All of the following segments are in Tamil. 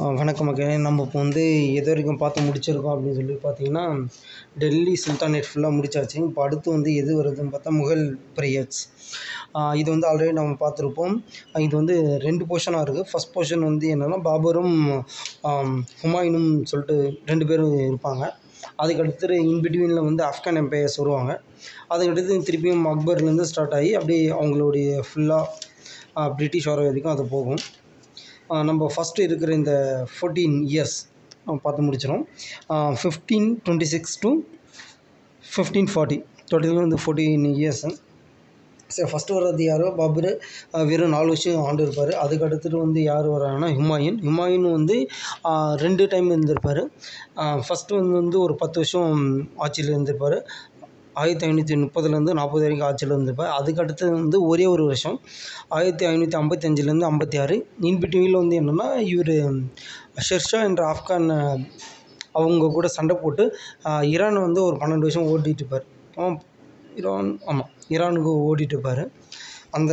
வணக்கம் மக்களே நம்ம இப்போ வந்து எது வரைக்கும் பார்த்து முடிச்சிருக்கோம் அப்படின்னு சொல்லி பார்த்தீங்கன்னா டெல்லி சுல்தானேட் ஃபுல்லாக முடிச்சாச்சு. இப்போ அடுத்து வந்து எது வருதுன்னு பார்த்தா முகல் பிரேயர்ஸ் இது வந்து ஆல்ரெடி நம்ம பார்த்துருப்போம். இது வந்து ரெண்டு போர்ஷனாக இருக்குது ஃபஸ்ட் போர்ஷன் வந்து என்னென்னா பாபரும் ஹுமாயினும் சொல்லிட்டு ரெண்டு பேரும் இருப்பாங்க. அதுக்கடுத்து இன்பிட்வீனில் வந்து ஆஃப்கான் எம்பையர்ஸ் வருவாங்க. அதுக்கடுத்து திருப்பியும் அக்பர்லேருந்து ஸ்டார்ட் ஆகி அப்படியே அவங்களுடைய ஃபுல்லாக பிரிட்டிஷ் வர வரைக்கும் அது போகும். நம்ம ஃபஸ்ட்டு இருக்கிற இந்த ஃபோர்டீன் இயர்ஸ் பார்த்து முடிச்சிடும் fifteen twenty six to fifteen forty டோட்டலாக வந்து ஃபோர்டீன் இயர்ஸு சரி ஃபஸ்ட்டு வர்றது யாரோ? பாபர் வெறும் நாலு வருஷம் ஆண்டு இருப்பார். அதுக்கு அடுத்துட்டு வந்து யார் வராங்கன்னா ஹுமாயூன். ஹுமாயூன் வந்து ரெண்டு டைம் இருந்திருப்பார். ஃபஸ்ட்டு வந்து வந்து ஒரு பத்து வருஷம் ஆட்சியில் இருந்திருப்பார். ஆயிரத்தி ஐநூற்றி முப்பதுலேருந்து நாற்பது வரைக்கும் ஆட்சியில் இருந்திருப்பார் அதுக்கு அடுத்தது வந்து ஒரே ஒரு வருஷம் ஆயிரத்தி ஐநூற்றி ஐம்பத்தஞ்சிலேருந்து ஐம்பத்தி ஆறு. இன் வந்து என்னென்னா இவர் ஷெர்ஷா என்ற ஆப்கான் அவங்க கூட சண்டை போட்டு ஆஹ் ஈரானை வந்து ஒரு பன்னெண்டு வருஷம் ஓட்டிகிட்டு இருப்பார். ஆமாம் ஈரான் ஆமாம் ஈரானுக்கு ஓட்டிகிட்டு இருப்பார். அந்த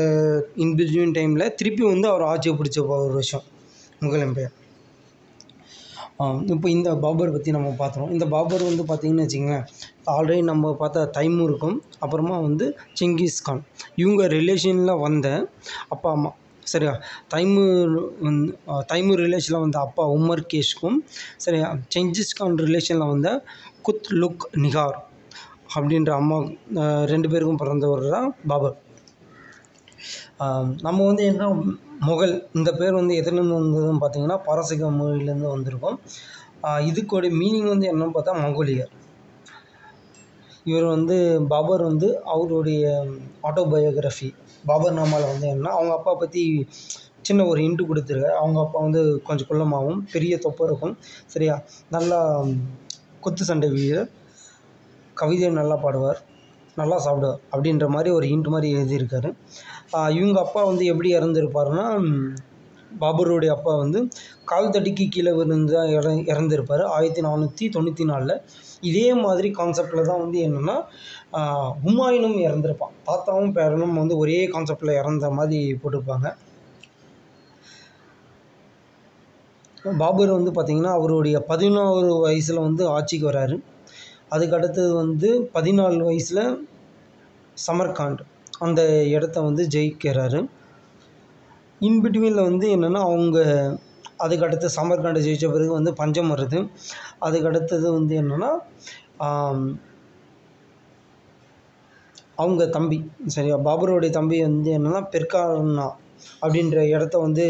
இன்பிட்வீன் டைமில் திருப்பி வந்து அவர் ஆட்சியை பிடிச்ச ஒரு வருஷம் முகல் எம்பையர். இப்போ இந்த பாபர் பற்றி நம்ம பார்த்தோம் இந்த பாபர் வந்து பார்த்திங்கன்னு வச்சிங்களேன் ஆல்ரெடி நம்ம பார்த்தா தைமூருக்கும் அப்புறமா வந்து சிங்கிஸ் கான் இவங்க ரிலேஷனில் வந்த அப்பா அம்மா. சரியா? தைமூர் வந்து தைமூர் ரிலேஷனில் வந்த அப்பா உமர் கேஷ்க்கும் சரியா? செங்கிஸ் கான் ரிலேஷனில் வந்த குத் லுக் நிகார் அப்படின்ற அம்மா ரெண்டு பேருக்கும் பிறந்தவர் தான் பாபர். நம்ம வந்து என்ன முகல் இந்த பேர் வந்து எதுலேருந்து வந்ததுன்னு பார்த்தீங்கன்னா பாரசீக மொழியிலேருந்து வந்திருக்கும். ஆஹ் மீனிங் வந்து என்னன்னு பார்த்தா மங்கோலியர் இவர் வந்து பாபர் வந்து அவருடைய ஆட்டோபயோகிராஃபி பாபர் நாமாவில் வந்து என்ன அவங்க அப்பா பற்றி சின்ன ஒரு இன்ட்டு கொடுத்துருக்காரு. அவங்க அப்பா வந்து கொஞ்சம் குள்ளமாகவும் பெரிய தொப்பை இருக்கும். சரியா? நல்லா குத்து சண்டை வீரர். கவிதை நல்லா பாடுவார். நல்லா சாப்பிடுவார். அப்படின்ற மாதிரி ஒரு ஹிண்ட்டு மாதிரி எழுதியிருக்காரு. இவங்க அப்பா வந்து எப்படி இறந்துருப்பாருன்னா பாபருடைய அப்பா வந்து கால் தடிக்கு கீழே விழுந்து தான் இற இறந்துருப்பார். ஆயிரத்தி நானூற்றி தொண்ணூற்றி நாலில் இதே மாதிரி கான்செப்டில் தான் வந்து என்னென்னா ஹுமாயூனும் இறந்துருப்பான். தாத்தாவும் பேரனும் வந்து ஒரே கான்செப்டில் இறந்த மாதிரி போட்டிருப்பாங்க. பாபர் வந்து பார்த்திங்கன்னா அவருடைய பதினோரு வயசில் வந்து ஆட்சிக்கு வராரு. அதுக்கு அடுத்தது வந்து பதினாலு வயசில் சமர்காண்ட் அந்த இடத்த வந்து ஜெயிக்கிறாரு. இன்பிட்வீனில் வந்து என்னென்னா அவங்க அதுக்கு சம்மர் சமர்காண்டை ஜெயித்த பிறகு வந்து பஞ்சம் வருது. அதுக்கடுத்தது வந்து என்னென்னா அவங்க தம்பி சரியா? பாபருடைய தம்பி வந்து என்னென்னா பெர்கானா அப்படின்ற இடத்த வந்து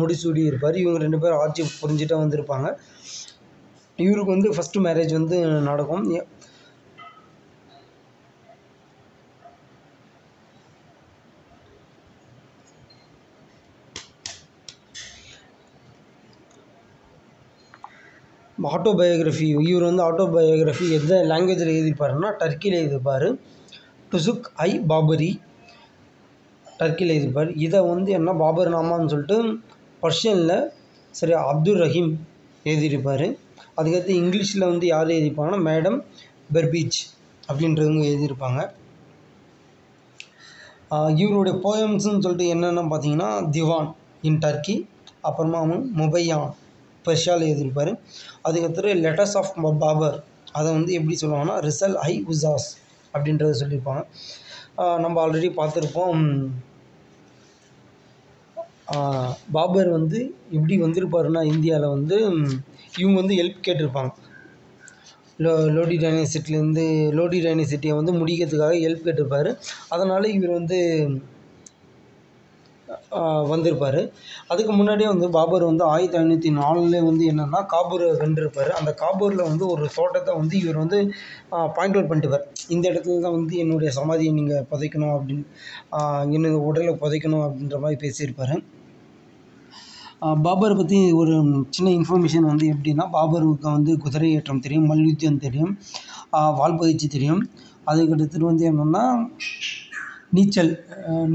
முடிசூடி இருப்பார். இவங்க ரெண்டு பேரும் ஆட்சி புரிஞ்சுட்டு வந்திருப்பாங்க இவருக்கு வந்து ஃபஸ்ட்டு மேரேஜ் வந்து நடக்கும். ஆட்டோபயோகிராஃபி இவர் வந்து ஆட்டோபயோகிராஃபி எந்த லாங்குவேஜில் எழுதியிருப்பாருன்னா டர்க்கியில் எழுதியிருப்பார். டுசுக் ஐ பாபரி டர்க்கியில் எழுதியிருப்பார். இதை வந்து என்ன பாபர் நாமான்னு சொல்லிட்டு பர்ஷியனில் சரி அப்துல் ரஹீம் எழுதியிருப்பார். அதுக்கடுத்து இங்கிலீஷில் வந்து யார் எழுதியிருப்பாங்கன்னா மேடம் பெர்பீச் அப்படின்றவங்க எழுதியிருப்பாங்க. இவருடைய போயம்ஸ்னு சொல்லிட்டு என்னென்னு பார்த்தீங்கன்னா திவான் இன் டர்க்கி அப்புறமா முபையான் பெர்ஷியாவில் எழுதியிருப்பார் அதுக்கடுத்து லெட்டர்ஸ் ஆஃப் பாபர் அதை வந்து எப்படி சொல்லுவாங்கன்னா ரிசல் ஐ உசாஸ் அப்படின்றத சொல்லியிருப்பாங்க. நம்ம ஆல்ரெடி பார்த்துருப்போம். பாபர் வந்து எப்படி வந்திருப்பாருன்னா இந்தியாவில் வந்து இவங்க வந்து ஹெல்ப் கேட்டிருப்பாங்க. லோ லோடி டைனசிட்டிலேருந்து லோடி டைனசிட்டியை வந்து முடிக்கிறதுக்காக ஹெல்ப் கேட்டிருப்பாரு. அதனால் இவர் வந்து வந்திருப்பார். அதுக்கு முன்னாடியே வந்து பாபர் வந்து ஆயிரத்தி ஐநூற்றி நாலுலேயே வந்து என்னென்னா காபூரை வென்றிருப்பார். அந்த காபூரில் வந்து ஒரு தோட்டத்தை வந்து இவர் வந்து பாயிண்ட் அவுட் பண்ணிட்டுவார் இந்த இடத்துல தான் வந்து என்னுடைய சமாதியை நீங்கள் புதைக்கணும் அப்படின்னு என்னது உடலை புதைக்கணும் அப்படின்ற மாதிரி பேசியிருப்பார். பாபரை பற்றி ஒரு சின்ன இன்ஃபர்மேஷன் வந்து எப்படின்னா பாபருக்கு வந்து குதிரை ஏற்றம் தெரியும் மல்யுத்தம் தெரியும் வால் பயிற்சி தெரியும். அதுக்கடுத்துட்டு வந்து என்னென்னா நீச்சல்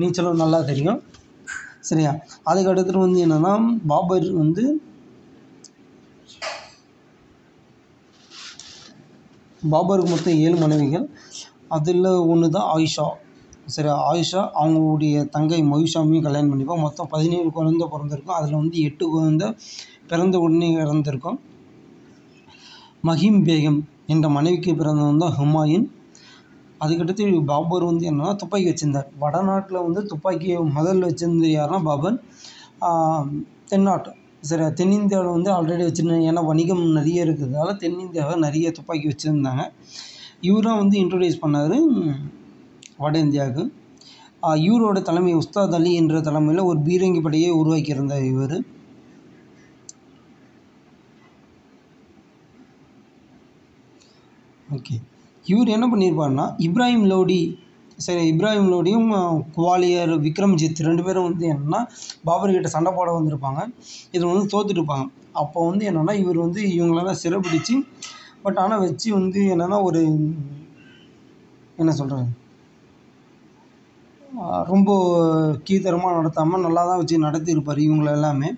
நீச்சலும் நல்லா தெரியும். சரியா? அதுக்கு அடுத்தது வந்து என்னென்னா பாபர் வந்து பாபருக்கு மொத்தம் ஏழு மனைவிகள். அதில் ஒன்று தான் ஆயிஷா. சரி ஆயிஷா அவங்களுடைய தங்கை மொய்ஷாமியும் கல்யாணம் பண்ணிப்போம். மொத்தம் பதினேழு குழந்த பிறந்திருக்கும். அதில் வந்து எட்டு குழந்த பிறந்த உடனே இறந்திருக்கும். மஹிம் பேகம் என்ற மனைவிக்கு பிறந்தவன் தான் ஹுமாயூன். அதுக்கடுத்து பாபர் வந்து என்னென்னா துப்பாக்கி வச்சுருந்தார். வடநாட்டில் வந்து துப்பாக்கியை முதல்ல வச்சுருந்தது யாருன்னா பாபர். தென்னாட்டு. சரி தென்னிந்தியாவில் வந்து ஆல்ரெடி வச்சுருந்தாங்க ஏன்னா வணிகம் நிறைய இருக்கிறதால தென்னிந்தியாவில் நிறைய துப்பாக்கி வச்சுருந்தாங்க. இவராக வந்து இன்ட்ரடியூஸ் பண்ணார் வட இந்தியாவுக்கு. இவரோட தலைமை உஸ்தாத் அலி என்ற தலைமையில் ஒரு பீரங்கி படையை உருவாக்கியிருந்தார் இவர். ஓகே. இவர் என்ன பண்ணியிருப்பாருன்னா இப்ராஹிம் லோடி சரி இப்ராஹிம் லோடியும் குவாலியர் விக்ரம்ஜித் ரெண்டு பேரும் வந்து என்னென்னா பாபர்கிட்ட சண்டை போட வந்திருப்பாங்க. இதில் வந்து தோத்துட்டுருப்பாங்க அப்போ வந்து என்னென்னா இவர் வந்து இவங்களெல்லாம் சிறைப்பிடிச்சு பட் ஆனால் வச்சு வந்து என்னென்னா ஒரு என்ன சொல்கிறது ரொம்ப கீழ்த்தரமாக நடத்தாமல் நல்லா தான் வச்சு நடத்தியிருப்பார் இவங்கள எல்லாமே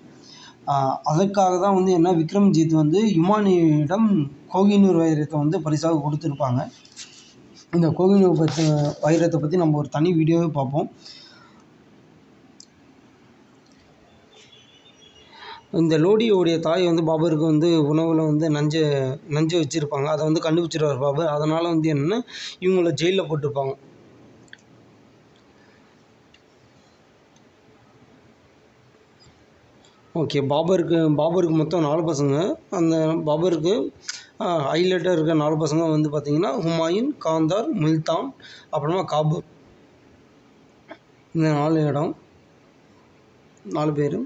அதற்காக தான் வந்து என்ன விக்ரம்ஜித் வந்து யுமானியிடம் கோகினூர் வைரத்தை வந்து பரிசாக கொடுத்துருப்பாங்க. இந்த கோகினூர் பற்றி வைரத்தை பற்றி நம்ம ஒரு தனி வீடியோவே பார்ப்போம். இந்த லோடியோடைய தாய் வந்து பாபருக்கு வந்து உணவில் வந்து நஞ்சை நஞ்சை வச்சுருப்பாங்க. அதை வந்து கண்டுபிடிச்சிருவார் பாபர் அதனால் வந்து என்னென்னா இவங்கள ஜெயிலில் போட்டிருப்பாங்க. ஓகே பாபருக்கு பாபருக்கு மொத்தம் நாலு பசங்க. அந்த பாபருக்கு ஹைலைட்டாக இருக்க நாலு பசங்க வந்து பார்த்திங்கன்னா ஹுமாயூன் காந்தார் முல்தான் அப்புறமா காபூர் இந்த நாலு இடம். நாலு பேர்.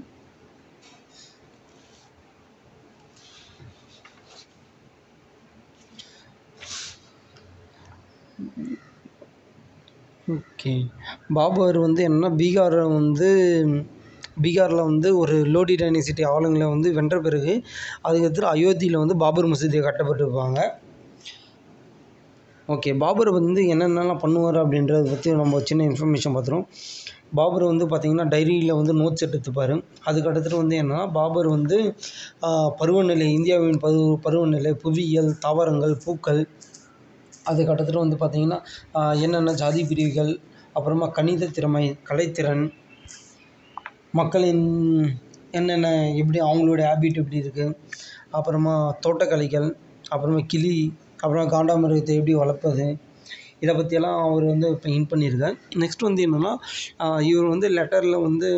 ஓகே பாபர் வந்து என்னன்னா பீகாரை வந்து பீகாரில் வந்து ஒரு லோடி டைனிசிட்டி ஆளுங்களை வந்து வென்ற பிறகு அதுக்கடுத்து அயோத்தியில் வந்து பாபர் மசூதியை கட்டப்பட்டிருப்பாங்க. ஓகே பாபர் வந்து என்னென்னலாம் பண்ணுவார் அப்படின்றத பற்றி நம்ம சின்ன இன்ஃபர்மேஷன் பார்த்துருவோம் பாபர் வந்து பார்த்திங்கன்னா டைரியில் வந்து நோட்ஸ் எடுத்துப்பார். அதுக்கு அடுத்துட்டு வந்து என்னென்னா பாபர் வந்து பருவநிலை இந்தியாவின் பரு பருவநிலை புவியியல் தாவரங்கள் பூக்கள் அதுக்கு அடுத்துட்டு வந்து பார்த்திங்கன்னா என்னென்ன ஜாதி பிரிவுகள் அப்புறமா கணித திறமை கலைத்திறன் மக்களின் என்னென்ன எப்படி அவங்களுடைய ஹேபிட் எப்படி இருக்குது அப்புறமா தோட்டக்கலைகள் அப்புறமா கிளி அப்புறம் காண்டாமிருகத்தை எப்படி வளர்ப்பது? இதை பற்றியெல்லாம் அவர் வந்து இப்போ இன் பண்ணியிருக்கார். நெக்ஸ்ட் வந்து என்னென்னா இவர் வந்து லெட்டரில் வந்து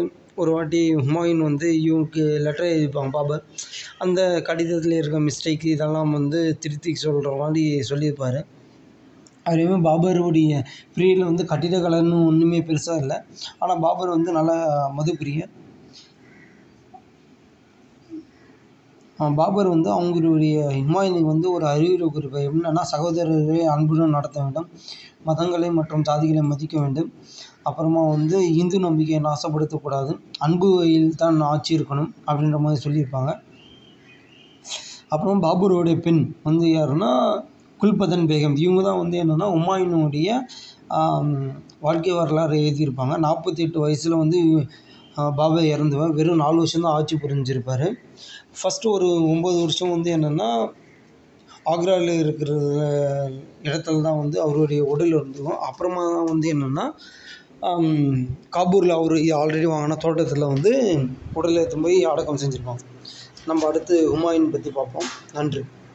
ஒரு வாட்டி ஹுமாயூன் வந்து இவருக்கு லெட்டர் எழுதிப்பாங்க பாபர் அந்த கடிதத்தில் இருக்க மிஸ்டேக் இதெல்லாம் வந்து திருத்தி சொல்கிற மாதிரி சொல்லியிருப்பார். அதுலேயுமே பாபருடைய பிரியரில் வந்து கட்டிடக்கலைன்னு ஒன்றுமே பெருசாக இல்லை. ஆனால் பாபர் வந்து நல்ல மதுப்பிரியர். பாபர் வந்து அவங்களுடைய ஹுமாயூனுக்கு வந்து ஒரு அறிவுரை குறிப்பு என்னென்னா சகோதரர்களை அன்புடன் நடத்த வேண்டும். மதங்களை மற்றும் ஜாதிகளை மதிக்க வேண்டும். அப்புறமா வந்து இந்து நம்பிக்கையை நாசப்படுத்தக்கூடாது. அன்பு வகையில் தான் ஆட்சி இருக்கணும் அப்படின்ற மாதிரி சொல்லியிருப்பாங்க. அப்புறம் பாபருடைய பெண் வந்து யாருன்னா குல்பதன் பேகம் இவங்க தான் வந்து என்னென்னா ஹுமாயூனுடைய வாழ்க்கை வரலாறு எழுதியிருப்பாங்க. நாற்பத்தி எட்டு வயசில் வந்து பாபா இறந்துவேன் வெறும் நாலு வருஷம் தான் ஆட்சி புரிஞ்சிருப்பார். ஃபஸ்ட்டு ஒரு ஒம்பது வருஷம் வந்து என்னென்னா ஆக்ராவில் இருக்கிற இடத்துல தான் வந்து அவருடைய உடல் இருந்திருக்கும் அப்புறமா தான் வந்து என்னென்னா காபூரில் அவர் ஆல்ரெடி வாங்கின தோட்டத்தில் வந்து உடலை எடுத்துன்னு போய் அடக்கம் செஞ்சுருப்பாங்க. நம்ம அடுத்து ஹுமாயூன் பற்றி பார்ப்போம். நன்றி.